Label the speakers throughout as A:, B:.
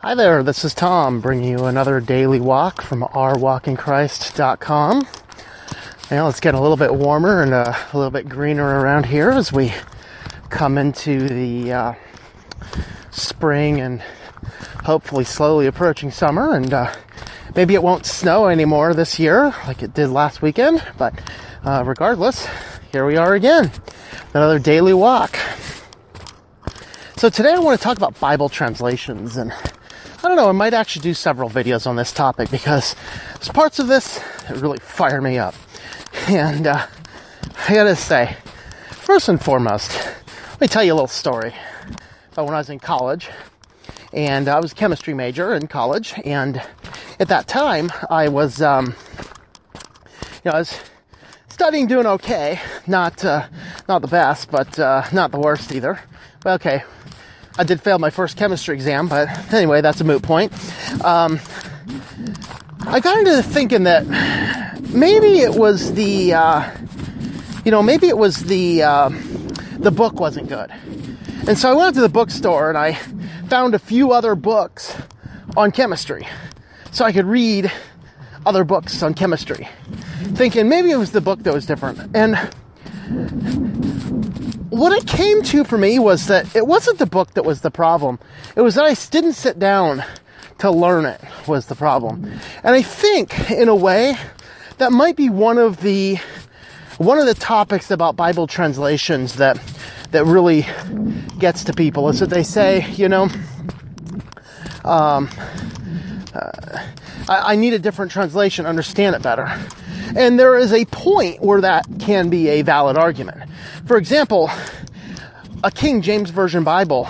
A: Hi there, this is Tom bringing you another daily walk from ourwalkinchrist.com. Now it's getting a little bit warmer and uh, a little bit greener around here as we come into the uh, spring and hopefully slowly approaching summer. And uh, maybe it won't snow anymore this year like it did last weekend, but uh, regardless, here we are again. Another daily walk. So today I want to talk about Bible translations and I don't know, I might actually do several videos on this topic because there's parts of this that really fire me up. And uh, I gotta say, first and foremost, let me tell you a little story about when I was in college. And I was a chemistry major in college. And at that time, I was, um, you know, I was studying, doing okay. Not, uh, not the best, but uh, not the worst either. But okay, I did fail my first chemistry exam, but anyway, that's a moot point. Um, I got into thinking that maybe it was the, uh, you know, maybe it was the uh, the book wasn't good, and so I went to the bookstore and I found a few other books on chemistry, so I could read other books on chemistry, thinking maybe it was the book that was different, and what it came to for me was that it wasn't the book that was the problem. It was that I didn't sit down to learn it was the problem. And I think in a way that might be one of the one of the topics about Bible translations that that really gets to people is that they say, you know, um, uh, I, I need a different translation, understand it better. And there is a point where that can be a valid argument. For example, a King James Version Bible,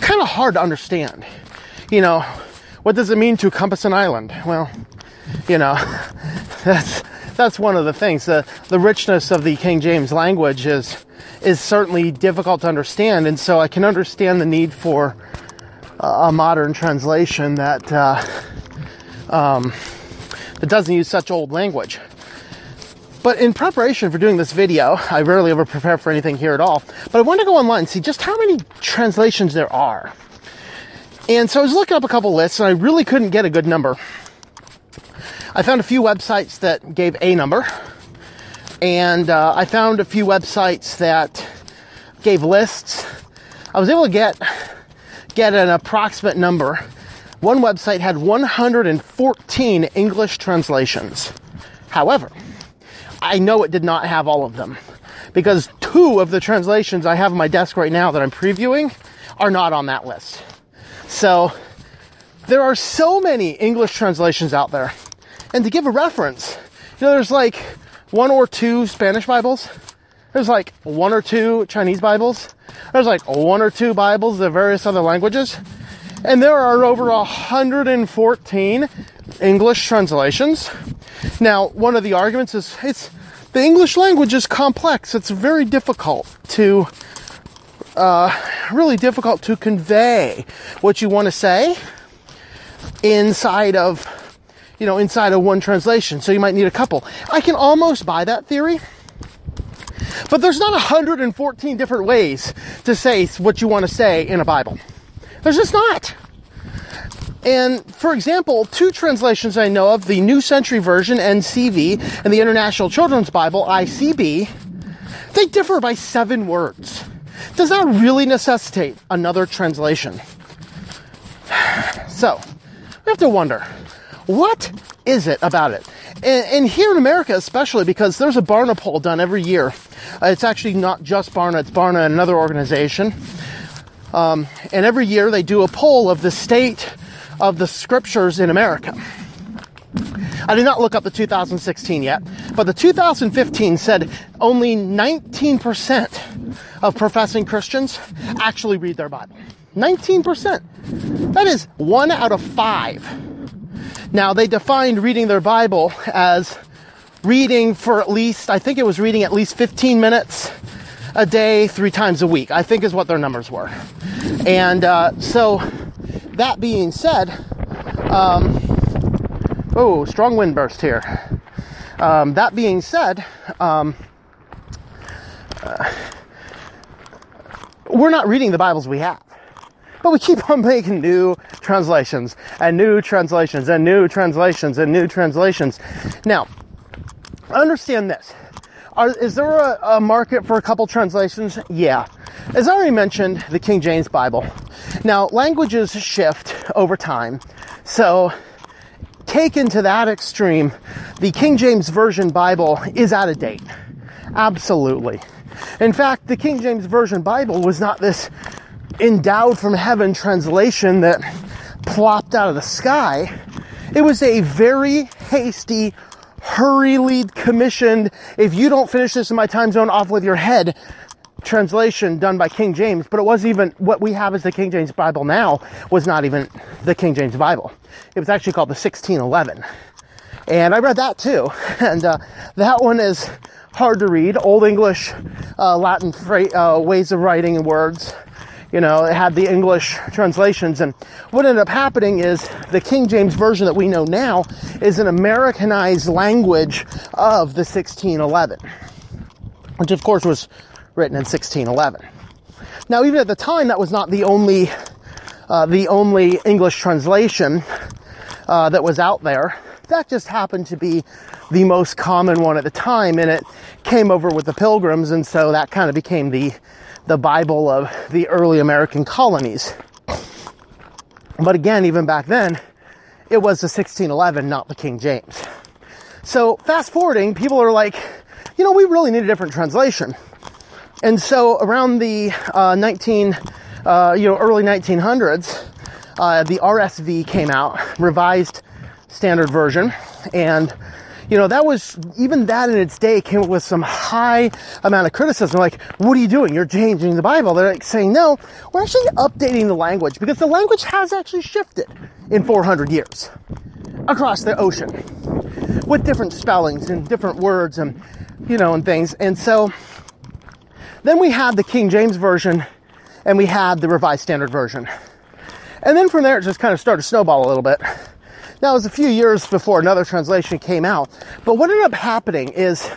A: kind of hard to understand. You know, what does it mean to compass an island? Well, you know, that's that's one of the things. The the richness of the King James language is is certainly difficult to understand, and so I can understand the need for a modern translation that uh, um, that doesn't use such old language. But in preparation for doing this video, I rarely ever prepare for anything here at all, but I wanted to go online and see just how many translations there are. And so I was looking up a couple lists and I really couldn't get a good number. I found a few websites that gave a number, and uh, I found a few websites that gave lists. I was able to get get an approximate number. One website had 114 English translations. However, I know it did not have all of them because two of the translations I have on my desk right now that I'm previewing are not on that list. So there are so many English translations out there. And to give a reference, you know, there's like one or two Spanish Bibles. There's like one or two Chinese Bibles. There's like one or two Bibles of various other languages. And there are over 114 English translations. Now, one of the arguments is it's the English language is complex. It's very difficult to uh, really difficult to convey what you want to say inside of you know inside of one translation. So you might need a couple. I can almost buy that theory. But there's not 114 different ways to say what you want to say in a Bible. There's just not. And for example, two translations I know of, the New Century Version, NCV, and the International Children's Bible, ICB, they differ by seven words. Does that really necessitate another translation? So, we have to wonder, what is it about it? And, and here in America, especially because there's a Barna poll done every year. Uh, it's actually not just Barna, it's Barna and another organization. Um, and every year they do a poll of the state of the scriptures in America. I did not look up the 2016 yet, but the 2015 said only 19% of professing Christians actually read their Bible. 19%. That is one out of five. Now, they defined reading their Bible as reading for at least, I think it was reading at least 15 minutes a day, three times a week, I think is what their numbers were. And uh, so, that being said, um, oh, strong wind burst here. Um, that being said, um, uh, we're not reading the Bibles we have. But we keep on making new translations and new translations and new translations and new translations. Now, understand this. Are, is there a, a market for a couple translations? Yeah. As I already mentioned, the King James Bible. Now, languages shift over time. So, taken to that extreme, the King James Version Bible is out of date. Absolutely. In fact, the King James Version Bible was not this endowed from heaven translation that plopped out of the sky. It was a very hasty, hurriedly commissioned, if you don't finish this in my time zone off with your head, translation done by King James, but it wasn't even what we have as the King James Bible now was not even the King James Bible. It was actually called the 1611. And I read that too. And uh, that one is hard to read. Old English, uh, Latin fra- uh, ways of writing and words. You know, it had the English translations. And what ended up happening is the King James Version that we know now is an Americanized language of the 1611, which of course was written in 1611. Now, even at the time, that was not the only uh, the only English translation uh, that was out there. That just happened to be the most common one at the time, and it came over with the Pilgrims, and so that kind of became the the Bible of the early American colonies. But again, even back then, it was the 1611, not the King James. So fast forwarding, people are like, you know, we really need a different translation. And so around the uh, 19, uh, you know, early 1900s, uh, the RSV came out, revised standard version, and you know that was even that in its day came up with some high amount of criticism. Like, what are you doing? You're changing the Bible. They're like saying, no, we're actually updating the language because the language has actually shifted in 400 years across the ocean with different spellings and different words and you know and things. And so then we had the King James Version and we had the Revised Standard Version. And then from there, it just kind of started to snowball a little bit. Now, it was a few years before another translation came out. But what ended up happening is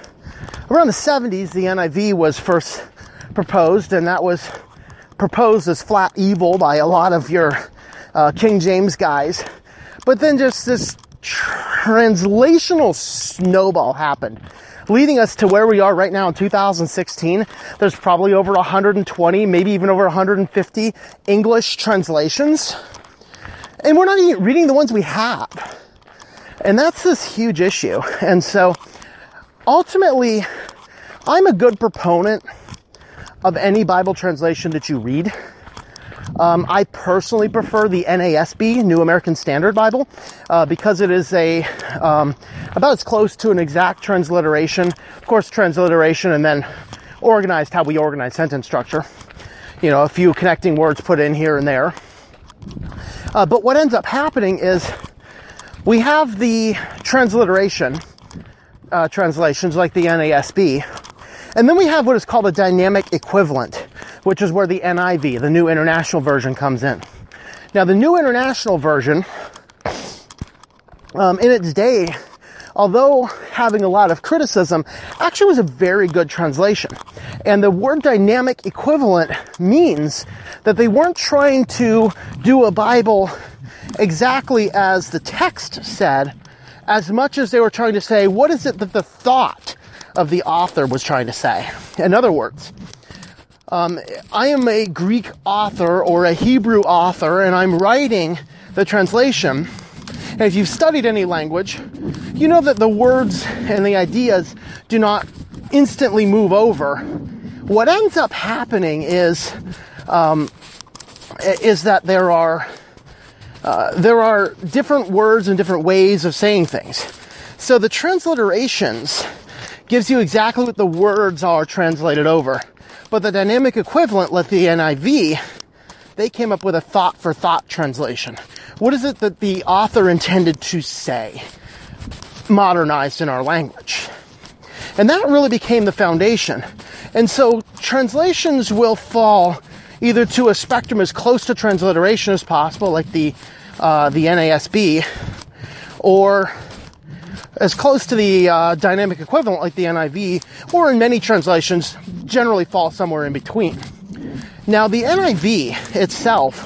A: around the 70s, the NIV was first proposed, and that was proposed as flat evil by a lot of your uh, King James guys. But then just this translational snowball happened leading us to where we are right now in 2016. There's probably over 120, maybe even over 150 English translations. And we're not even reading the ones we have. And that's this huge issue. And so ultimately, I'm a good proponent of any Bible translation that you read. Um, I personally prefer the NASB, New American Standard Bible, uh, because it is a um, about as close to an exact transliteration. Of course, transliteration and then organized how we organize sentence structure. You know, a few connecting words put in here and there. Uh, but what ends up happening is we have the transliteration uh, translations like the NASB, and then we have what is called a dynamic equivalent, which is where the NIV, the New International Version, comes in. Now, the New International Version, um, in its day, although having a lot of criticism, actually was a very good translation. And the word dynamic equivalent means that they weren't trying to do a Bible exactly as the text said, as much as they were trying to say, what is it that the thought of the author was trying to say? In other words, um, I am a Greek author or a Hebrew author, and I'm writing the translation and if you've studied any language, you know that the words and the ideas do not instantly move over. What ends up happening is um, is that there are uh, there are different words and different ways of saying things. So the transliterations gives you exactly what the words are translated over. But the dynamic equivalent, like the NIV, they came up with a thought for thought translation. What is it that the author intended to say, modernized in our language? And that really became the foundation. And so translations will fall either to a spectrum as close to transliteration as possible, like the uh, the NASB, or as close to the uh, dynamic equivalent, like the NIV, or in many translations, generally fall somewhere in between. Now, the NIV itself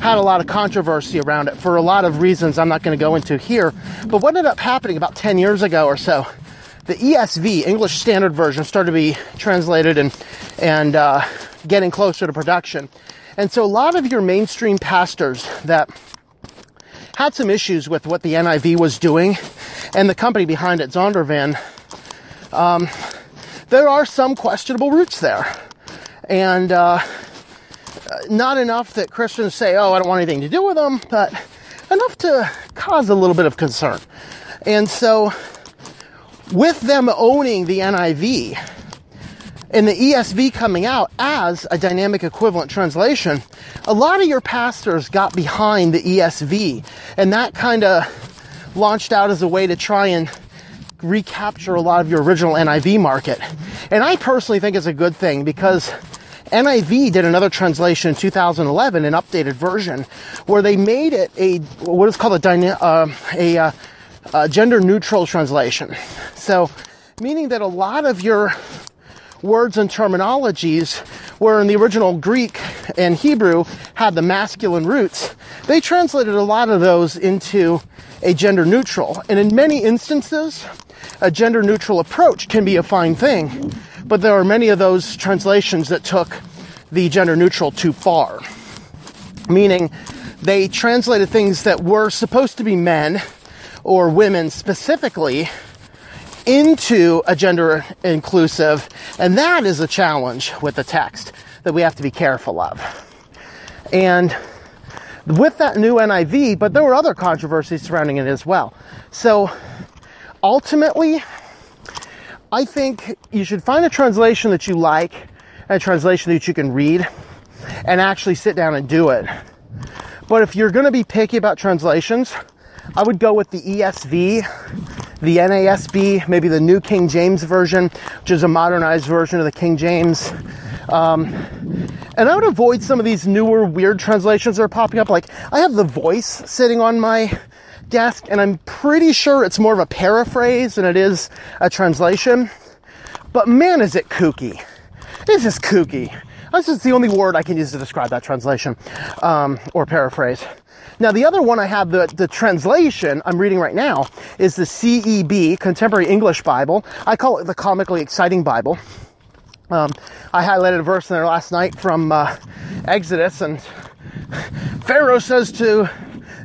A: had a lot of controversy around it for a lot of reasons I'm not going to go into here. But what ended up happening about 10 years ago or so, the ESV, English Standard Version, started to be translated and, and uh, getting closer to production. And so a lot of your mainstream pastors that had some issues with what the NIV was doing and the company behind it, Zondervan, um, there are some questionable roots there. And uh, not enough that Christians say, oh, I don't want anything to do with them, but enough to cause a little bit of concern. And so, with them owning the NIV and the ESV coming out as a dynamic equivalent translation, a lot of your pastors got behind the ESV, and that kind of launched out as a way to try and recapture a lot of your original NIV market. And I personally think it's a good thing because NIV did another translation in 2011, an updated version, where they made it a what is called a, dyna- uh, a, uh, a gender neutral translation. So, meaning that a lot of your words and terminologies where in the original Greek and Hebrew had the masculine roots, they translated a lot of those into a gender neutral. And in many instances, a gender neutral approach can be a fine thing, but there are many of those translations that took the gender neutral too far. Meaning they translated things that were supposed to be men or women specifically into a gender inclusive, and that is a challenge with the text that we have to be careful of. And with that new NIV, but there were other controversies surrounding it as well. So ultimately, I think you should find a translation that you like, a translation that you can read, and actually sit down and do it. But if you're going to be picky about translations, I would go with the ESV, the NASB, maybe the New King James Version, which is a modernized version of the King James. Um, and I would avoid some of these newer weird translations that are popping up. Like I have the voice sitting on my desk, and I'm pretty sure it's more of a paraphrase than it is a translation. But man, is it kooky! It's just kooky. This is the only word I can use to describe that translation um, or paraphrase. Now, the other one I have, the, the translation I'm reading right now, is the CEB, Contemporary English Bible. I call it the Comically Exciting Bible. Um, I highlighted a verse in there last night from uh, Exodus, and Pharaoh says to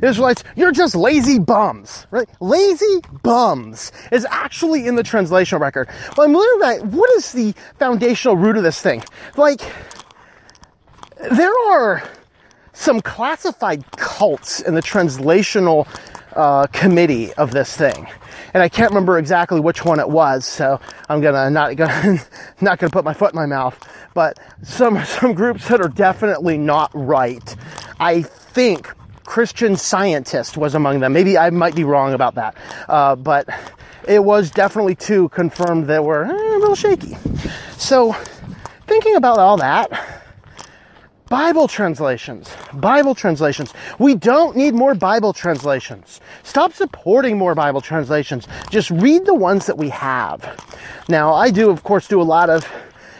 A: Israelites, you're just lazy bums, right? Lazy bums is actually in the translation record. Well, I'm at what is the foundational root of this thing? Like, there are some classified cults in the translational uh, committee of this thing. And I can't remember exactly which one it was, so I'm gonna not gonna not gonna put my foot in my mouth. But some some groups that are definitely not right. I think Christian Scientist was among them. Maybe I might be wrong about that, uh, but it was definitely two confirmed that were eh, a little shaky. So, thinking about all that, Bible translations. Bible translations. We don't need more Bible translations. Stop supporting more Bible translations. Just read the ones that we have. Now, I do, of course, do a lot of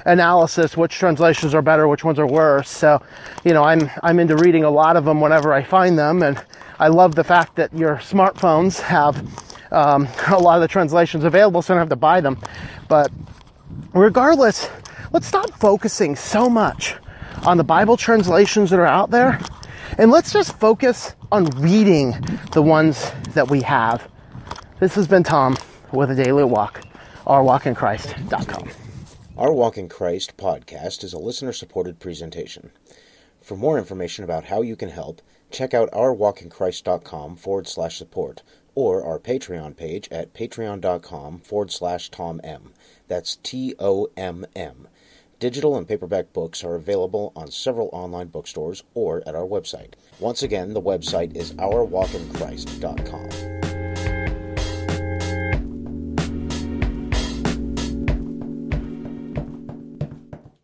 A: analysis, which translations are better, which ones are worse. So, you know, I'm, I'm into reading a lot of them whenever I find them. And I love the fact that your smartphones have um, a lot of the translations available, so I don't have to buy them. But regardless, let's stop focusing so much on the Bible translations that are out there. And let's just focus on reading the ones that we have. This has been Tom with a daily walk, ourwalkinchrist.com.
B: Our Walk in Christ podcast is a listener supported presentation. For more information about how you can help, check out ourwalkinchrist.com forward slash support or our Patreon page at patreon.com forward slash Tom M. That's T O M M. Digital and paperback books are available on several online bookstores or at our website. Once again, the website is ourwalkinchrist.com.